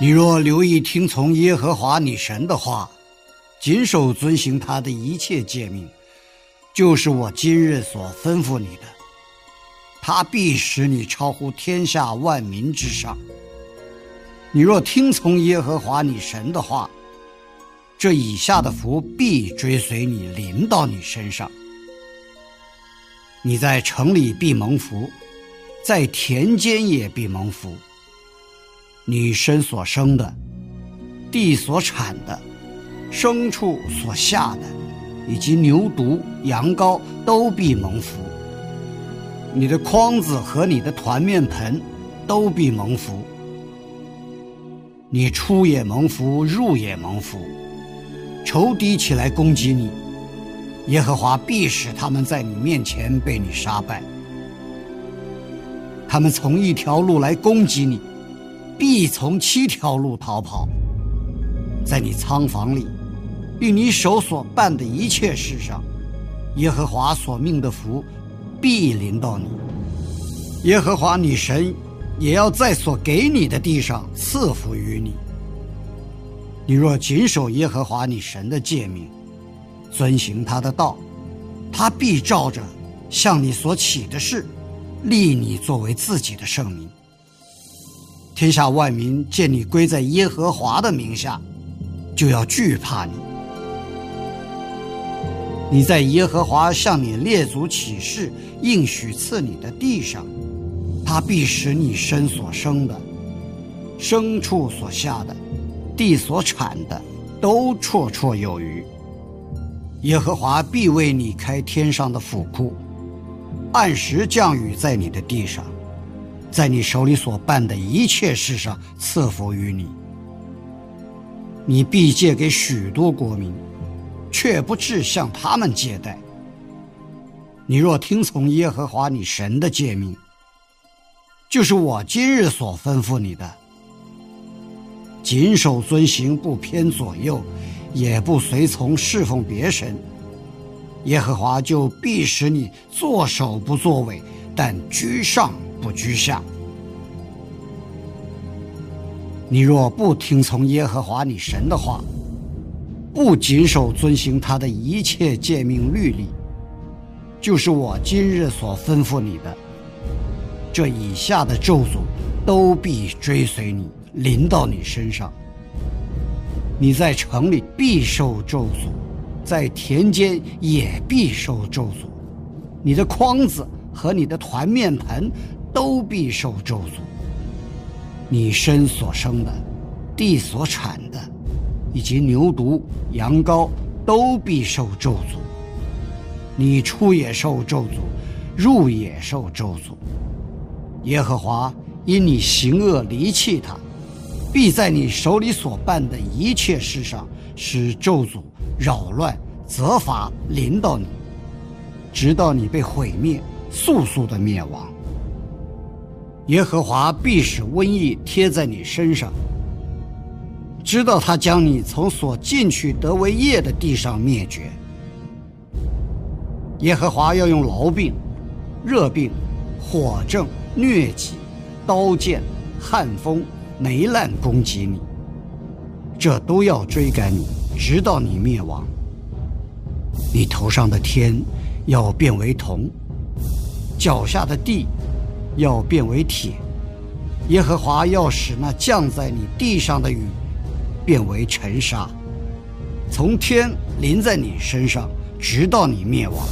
你若留意听从耶和华你神的话，谨守遵行他的一切诫命。就是我今日所吩咐你的，他必使你超乎天下万民之上。你若听从耶和华你神的话，这以下的福必追随你，临到你身上。你在城里必蒙福，在田间也必蒙福。你身所生的，地所产的，牲畜所下的。以及牛犊、羊羔都必蒙福，你的筐子和你的团面盆都必蒙福，你出也蒙福，入也蒙福。仇敌起来攻击你，耶和华必使他们在你面前被你杀败。他们从一条路来攻击你，必从七条路逃跑，在你仓房里。与你手所办的一切事上，耶和华所命的福必临到你。耶和华你神也要在所给你的地上赐福于你。你若谨守耶和华你神的诫命，遵行他的道，他必照着向你所起的事，立你作为自己的圣名。天下万民见你归在耶和华的名下，就要惧怕你。你在耶和华向你列祖起誓应许赐你的地上，他必使你身所生的、牲畜所下的、地所产的都绰绰有余。耶和华必为你开天上的府库，按时降雨在你的地上，在你手里所办的一切事上赐福于你。你必借给许多国民。却不至向他们借贷。你若听从耶和华你神的诫命，就是我今日所吩咐你的，谨守遵行，不偏左右，也不随从侍奉别神，耶和华就必使你作首不作尾，但居上不居下。你若不听从耶和华你神的话，不谨守遵行他的一切诫命律例，就是我今日所吩咐你的。这以下的咒诅都必追随你，临到你身上。你在城里必受咒诅，在田间也必受咒诅。你的筐子和你的团面盆都必受咒诅。你身所生的，地所产的。以及牛犊、羊羔都必受咒诅。你出也受咒诅，入也受咒诅。耶和华因你行恶离弃他，必在你手里所办的一切事上使咒诅、扰乱、责罚临到你，直到你被毁灭，速速的灭亡。耶和华必使瘟疫贴在你身上。知道他将你从所进去得为业的地上灭绝。耶和华要用痨病、热病、火症、疟疾、刀剑、旱风、霉烂攻击你，这都要追赶你，直到你灭亡。你头上的天要变为铜，脚下的地要变为铁。耶和华要使那降在你地上的雨。变为尘沙，从天淋在你身上，直到你灭亡。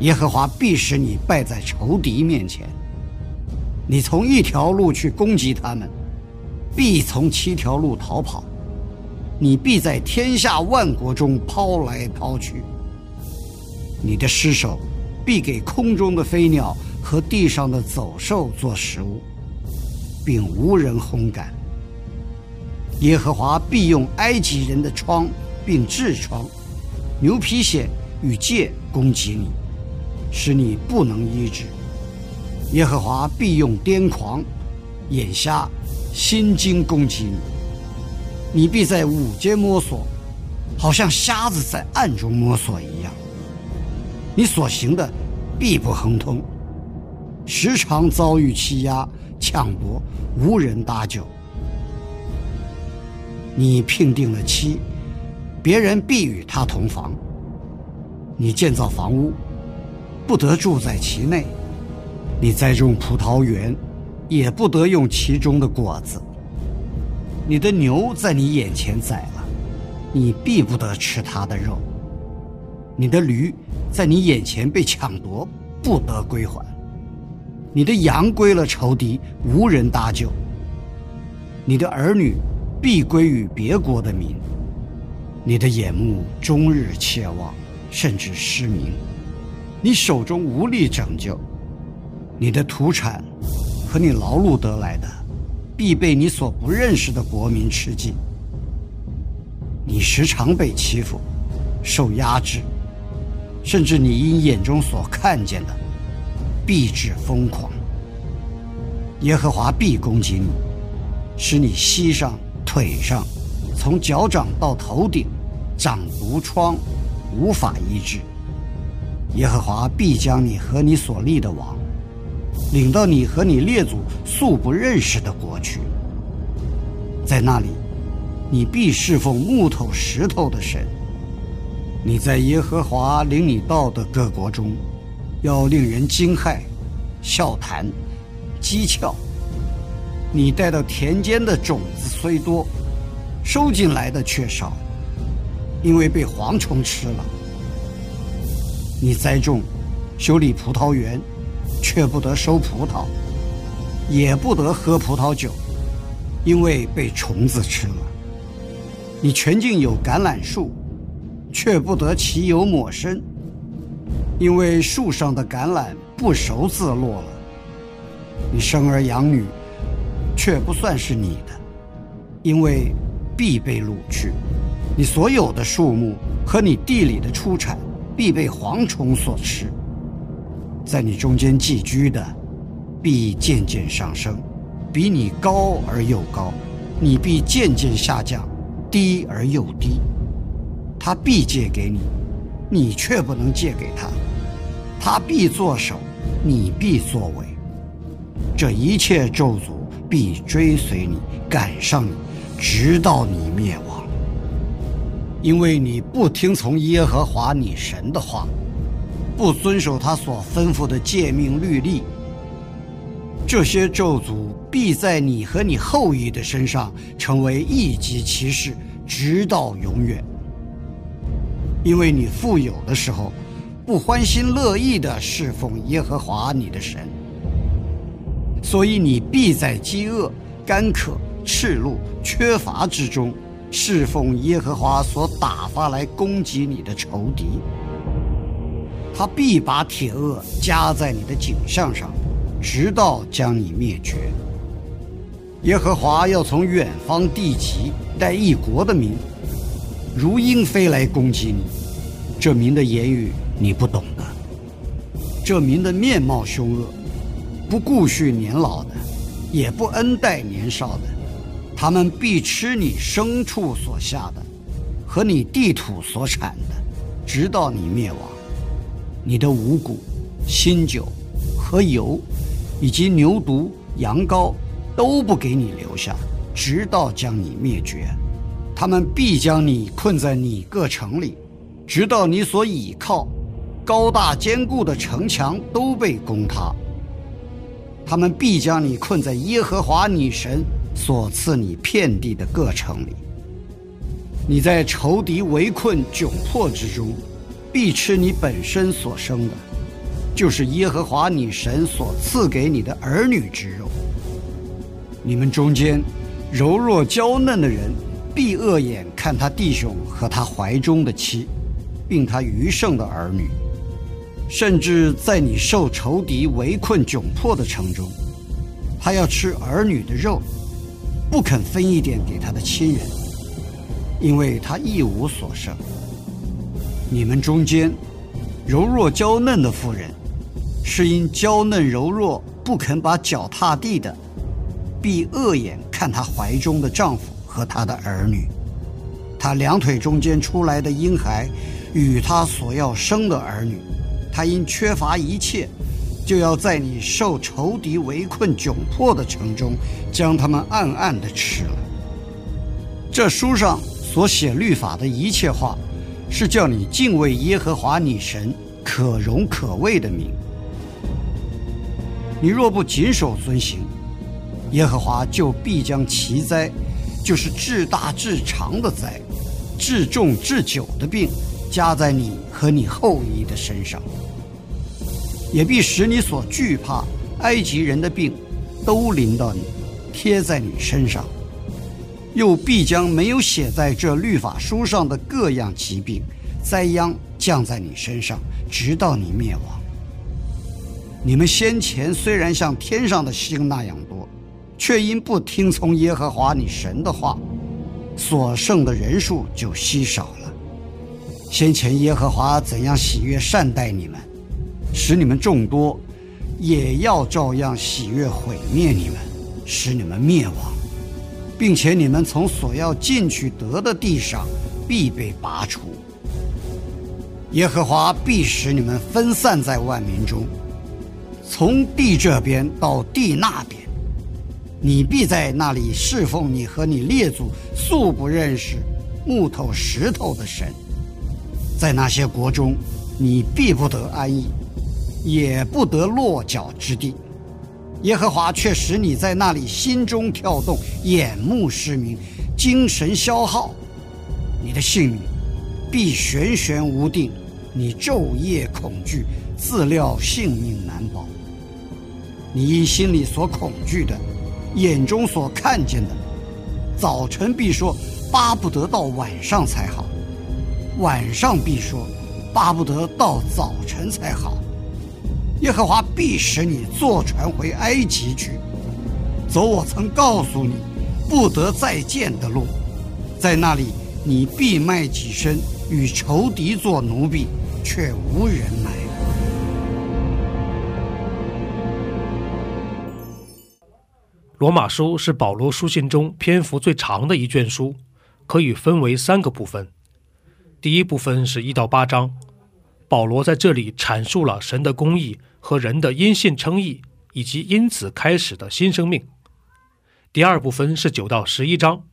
耶和华必使你败在仇敌面前。你从一条路去攻击他们，必从七条路逃跑。你必在天下万国中抛来抛去。你的尸首必给空中的飞鸟和地上的走兽做食物，并无人烘干。耶和华必用埃及人的疮并痔疮、牛皮癣与疥攻击你，使你不能医治。耶和华必用癫狂、眼瞎、心惊攻击你，你必在午间摸索，好像瞎子在暗中摸索一样。你所行的必不亨通，时常遭遇欺压、抢夺，无人搭救。你聘定了妻，别人必与他同房。你建造房屋，不得住在其内。你栽种葡萄园，也不得用其中的果子。你的牛在你眼前宰了，你必不得吃它的肉。你的驴在你眼前被抢夺，不得归还。你的羊归了仇敌，无人搭救。你的儿女必归于别国的民。你的眼目终日切望，甚至失明。你手中无力拯救。你的土产和你劳碌得来的，必被你所不认识的国民吃尽。你时常被欺负，受压制，甚至你因眼中所看见的，必致疯狂。耶和华必攻击你，使你膝上、腿上，从脚掌到头顶，长毒疮，无法医治。耶和华必将你和你所立的王。领到你和你列祖素不认识的国去，在那里，你必侍奉木头石头的神。你在耶和华领你到的各国中，要令人惊骇、笑谈、讥诮。你带到田间的种子虽多，收进来的却少，因为被蝗虫吃了。你栽种、修理葡萄园。却不得收葡萄，也不得喝葡萄酒，因为被虫子吃了。你全境有橄榄树，却不得其油抹身，因为树上的橄榄不熟自落了。你生儿养女，却不算是你的，因为必被掳去。你所有的树木和你地里的出产，必被蝗虫所吃。在你中间寄居的，必渐渐上升，比你高而又高；你必渐渐下降，低而又低。他必借给你，你却不能借给他；他必作首，你必作尾。这一切咒诅必追随你，赶上你，直到你灭亡，因为你不听从耶和华你神的话。不遵守他所吩咐的诫命律例，这些咒诅必在你和你后裔的身上成为一级歧视，直到永远。因为你富有的时候，不欢心乐意地侍奉耶和华你的神，所以你必在饥饿、干渴、赤露、缺乏之中侍奉耶和华所打发来攻击你的仇敌。他必把铁轭加在你的颈项上，直到将你灭绝。耶和华要从远方地极带一国的民，如鹰飞来攻击你。这民的言语你不懂的，这民的面貌凶恶，不顾恤年老的，也不恩待年少的。他们必吃你牲畜所下的，和你地土所产的，直到你灭亡。你的五谷、新酒和油，以及牛犊、羊羔，都不给你留下，直到将你灭绝。他们必将你困在你各城里，直到你所倚靠高大坚固的城墙都被攻塌。他们必将你困在耶和华你神所赐你遍地的各城里。你在仇敌围困窘迫之中，必吃你本身所生的，就是耶和华你神所赐给你的儿女之肉。你们中间柔弱娇嫩的人，必恶眼看他弟兄和他怀中的妻，并他余剩的儿女，甚至在你受仇敌围困窘迫的城中，他要吃儿女的肉，不肯分一点给他的亲人。因为他一无所剩。你们中间柔弱娇嫩的妇人，是因娇嫩柔弱不肯把脚踏地的，必恶眼看她怀中的丈夫和他的儿女。他两腿中间出来的婴孩，与他所要生的儿女，他因缺乏一切，就要在你受仇敌围困窘迫的城中，将他们暗暗的吃了。这书上。所写律法的一切话，是叫你敬畏耶和华你神可荣可畏的名。你若不谨守遵行，耶和华就必将其灾，就是至大至长的灾，至重至久的病，加在你和你后裔的身上，也必使你所惧怕埃及人的病，都临到你，贴在你身上。又必将没有写在这律法书上的各样疾病、灾殃降在你身上，直到你灭亡。你们先前虽然像天上的星那样多，却因不听从耶和华你神的话，所剩的人数就稀少了。先前耶和华怎样喜悦善待你们，使你们众多，也要照样喜悦毁灭你们，使你们灭亡。并且你们从所要进去得的地上必被拔除，耶和华必使你们分散在万民中，从地这边到地那边，你必在那里侍奉你和你列祖素不认识木头石头的神，在那些国中，你必不得安逸，也不得落脚之地。耶和华却使你在那里心中跳动，眼目失明，精神消耗，你的性命必悬悬无定，你昼夜恐惧，自料性命难保。你因心里所恐惧的，眼中所看见的，早晨必说巴不得到晚上才好，晚上必说巴不得到早晨才好。耶和华必使你坐船回埃及去，走我曾告诉你不得再见的路，在那里你必卖己身与仇敌做奴婢，却无人买。罗马书是保罗书信中篇幅最长的一卷书，可以分为三个部分。第一部分是一到八章，保罗在这里阐述了神的公义。和人的因信称义，以及因此开始的新生命。第二部分是九到十一章，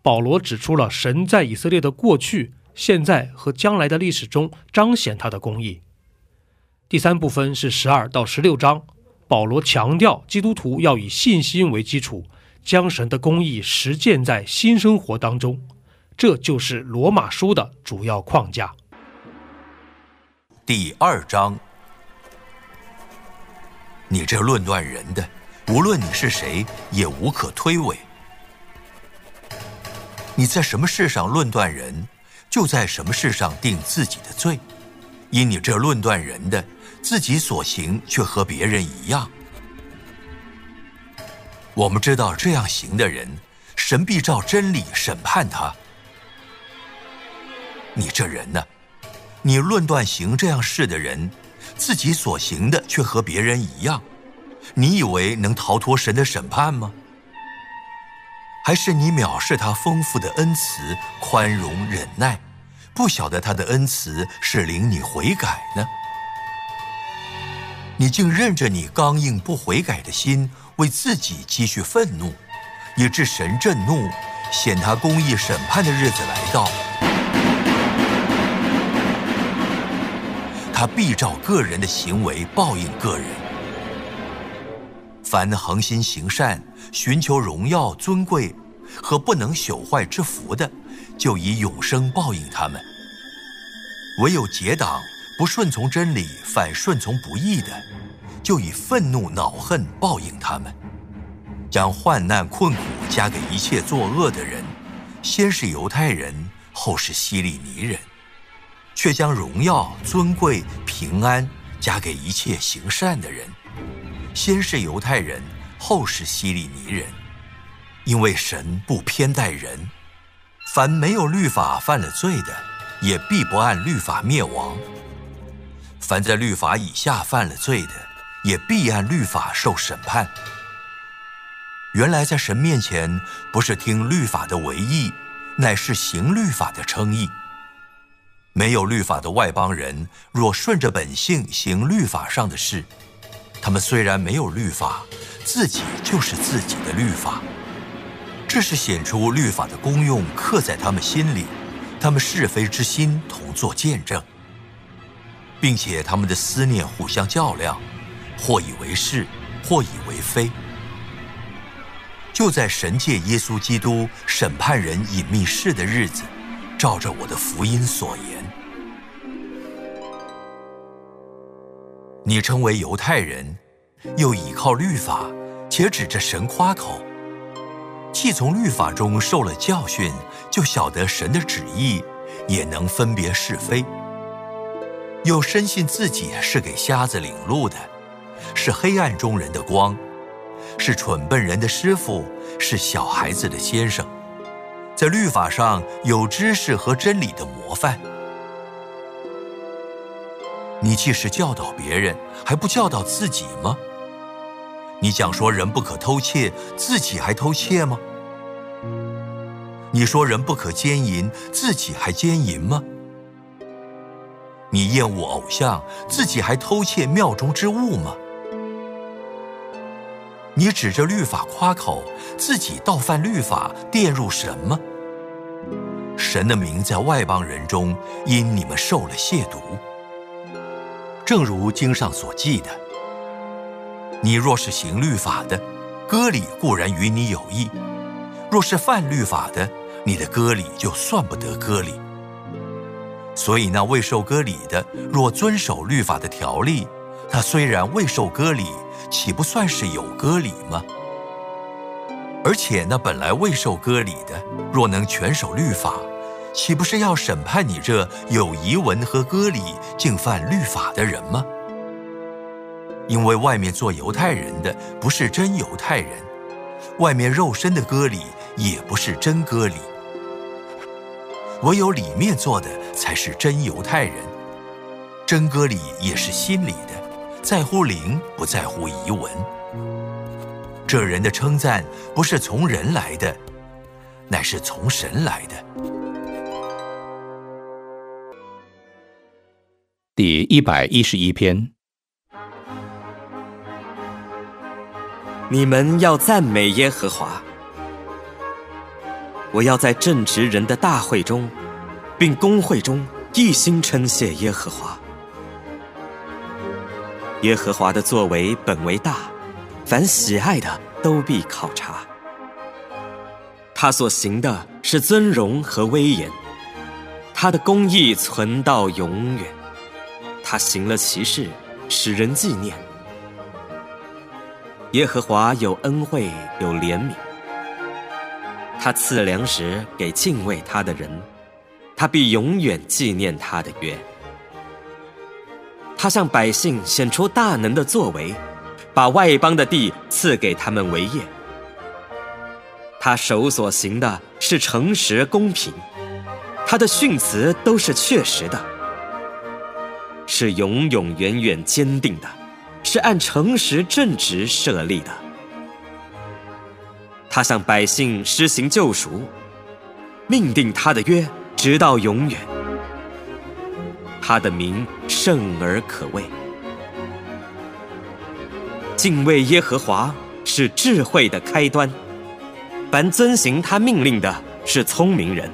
保罗指出了神在以色列的过去、现在和将来的历史中彰显他的公义。第三部分是十二到十六章，保罗强调基督徒要以信心为基础，将神的公义实践在新生活当中。这就是罗马书的主要框架。第二章。你这论断人的，无论你是谁，也无可推诿。你在什么事上论断人，就在什么事上定自己的罪。因你这论断人的，自己所行却和别人一样。我们知道这样行的人，神必照真理审判他。你这人呢，你论断行这样事的人。自己所行的却和别人一样，你以为能逃脱神的审判吗？还是你藐视他丰富的恩慈、宽容、忍耐，不晓得他的恩慈是领你悔改呢？你竟任着你刚硬不悔改的心，为自己积蓄愤怒，以致神震怒，显他公义审判的日子来到。他必照个人的行为报应个人。凡恒心行善、寻求荣耀、尊贵和不能朽坏之福的，就以永生报应他们；唯有结党、不顺从真理、反顺从不义的，就以愤怒、恼恨报应他们。将患难困苦加给一切作恶的人，先是犹太人，后是希利尼人；却将荣耀、尊贵、平安加给一切行善的人，先是犹太人，后是希利尼人。因为神不偏待人，凡没有律法犯了罪的，也必不按律法灭亡；凡在律法以下犯了罪的，也必按律法受审判。原来在神面前，不是听律法的为义，乃是行律法的称义。没有律法的外邦人，若顺着本性行律法上的事，他们虽然没有律法，自己就是自己的律法。这是显出律法的功用，刻在他们心里，他们是非之心同作见证，并且他们的思念互相较量，或以为是，或以为非。就在神借耶稣基督审判人隐秘事的日子，照着我的福音所言，你称为犹太人，又倚靠律法，且指着神夸口，既从律法中受了教训，就晓得神的旨意，也能分别是非，又深信自己是给瞎子领路的，是黑暗中人的光。是蠢笨人的师傅，是小孩子的先生，在律法上有知识和真理的模范。你既是教导别人，还不教导自己吗？你讲说人不可偷窃，自己还偷窃吗？你说人不可奸淫，自己还奸淫吗？你厌恶偶像，自己还偷窃庙中之物吗？你指着律法夸口，自己倒犯律法，玷入神吗？神的名在外邦人中，因你们受了亵渎。正如经上所记的：你若是行律法的，割礼固然与你有益；若是犯律法的，你的割礼就算不得割礼。所以那未受割礼的，若遵守律法的条例，他虽然未受割礼。岂不算是有割礼吗？而且那本来未受割礼的，若能全守律法，岂不是要审判你这有遗文和割礼竟犯律法的人吗？因为外面做犹太人的不是真犹太人，外面肉身的割礼也不是真割礼，唯有里面做的才是真犹太人，真割礼也是心里的。在乎灵，不在乎遗文。这人的称赞不是从人来的，乃是从神来的。第一百一十一篇，你们要赞美耶和华。我要在正直人的大会中，并公会中一心称谢耶和华。耶和华的作为本为大，凡喜爱的都必考察。他所行的是尊荣和威严，他的公义存到永远。他行了其事，使人纪念。耶和华有恩惠，有怜悯。他赐粮食给敬畏他的人，他必永远纪念他的约。他向百姓显出大能的作为，把外邦的地赐给他们为业。他手所行的是诚实公平，他的训词都是确实的，是永永远远坚定的，是按诚实正直设立的。他向百姓施行救赎，命定他的约直到永远。他的名圣而可畏，敬畏耶和华是智慧的开端，凡遵行他命令的是聪明人。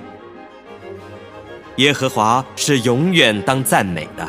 耶和华是永远当赞美的。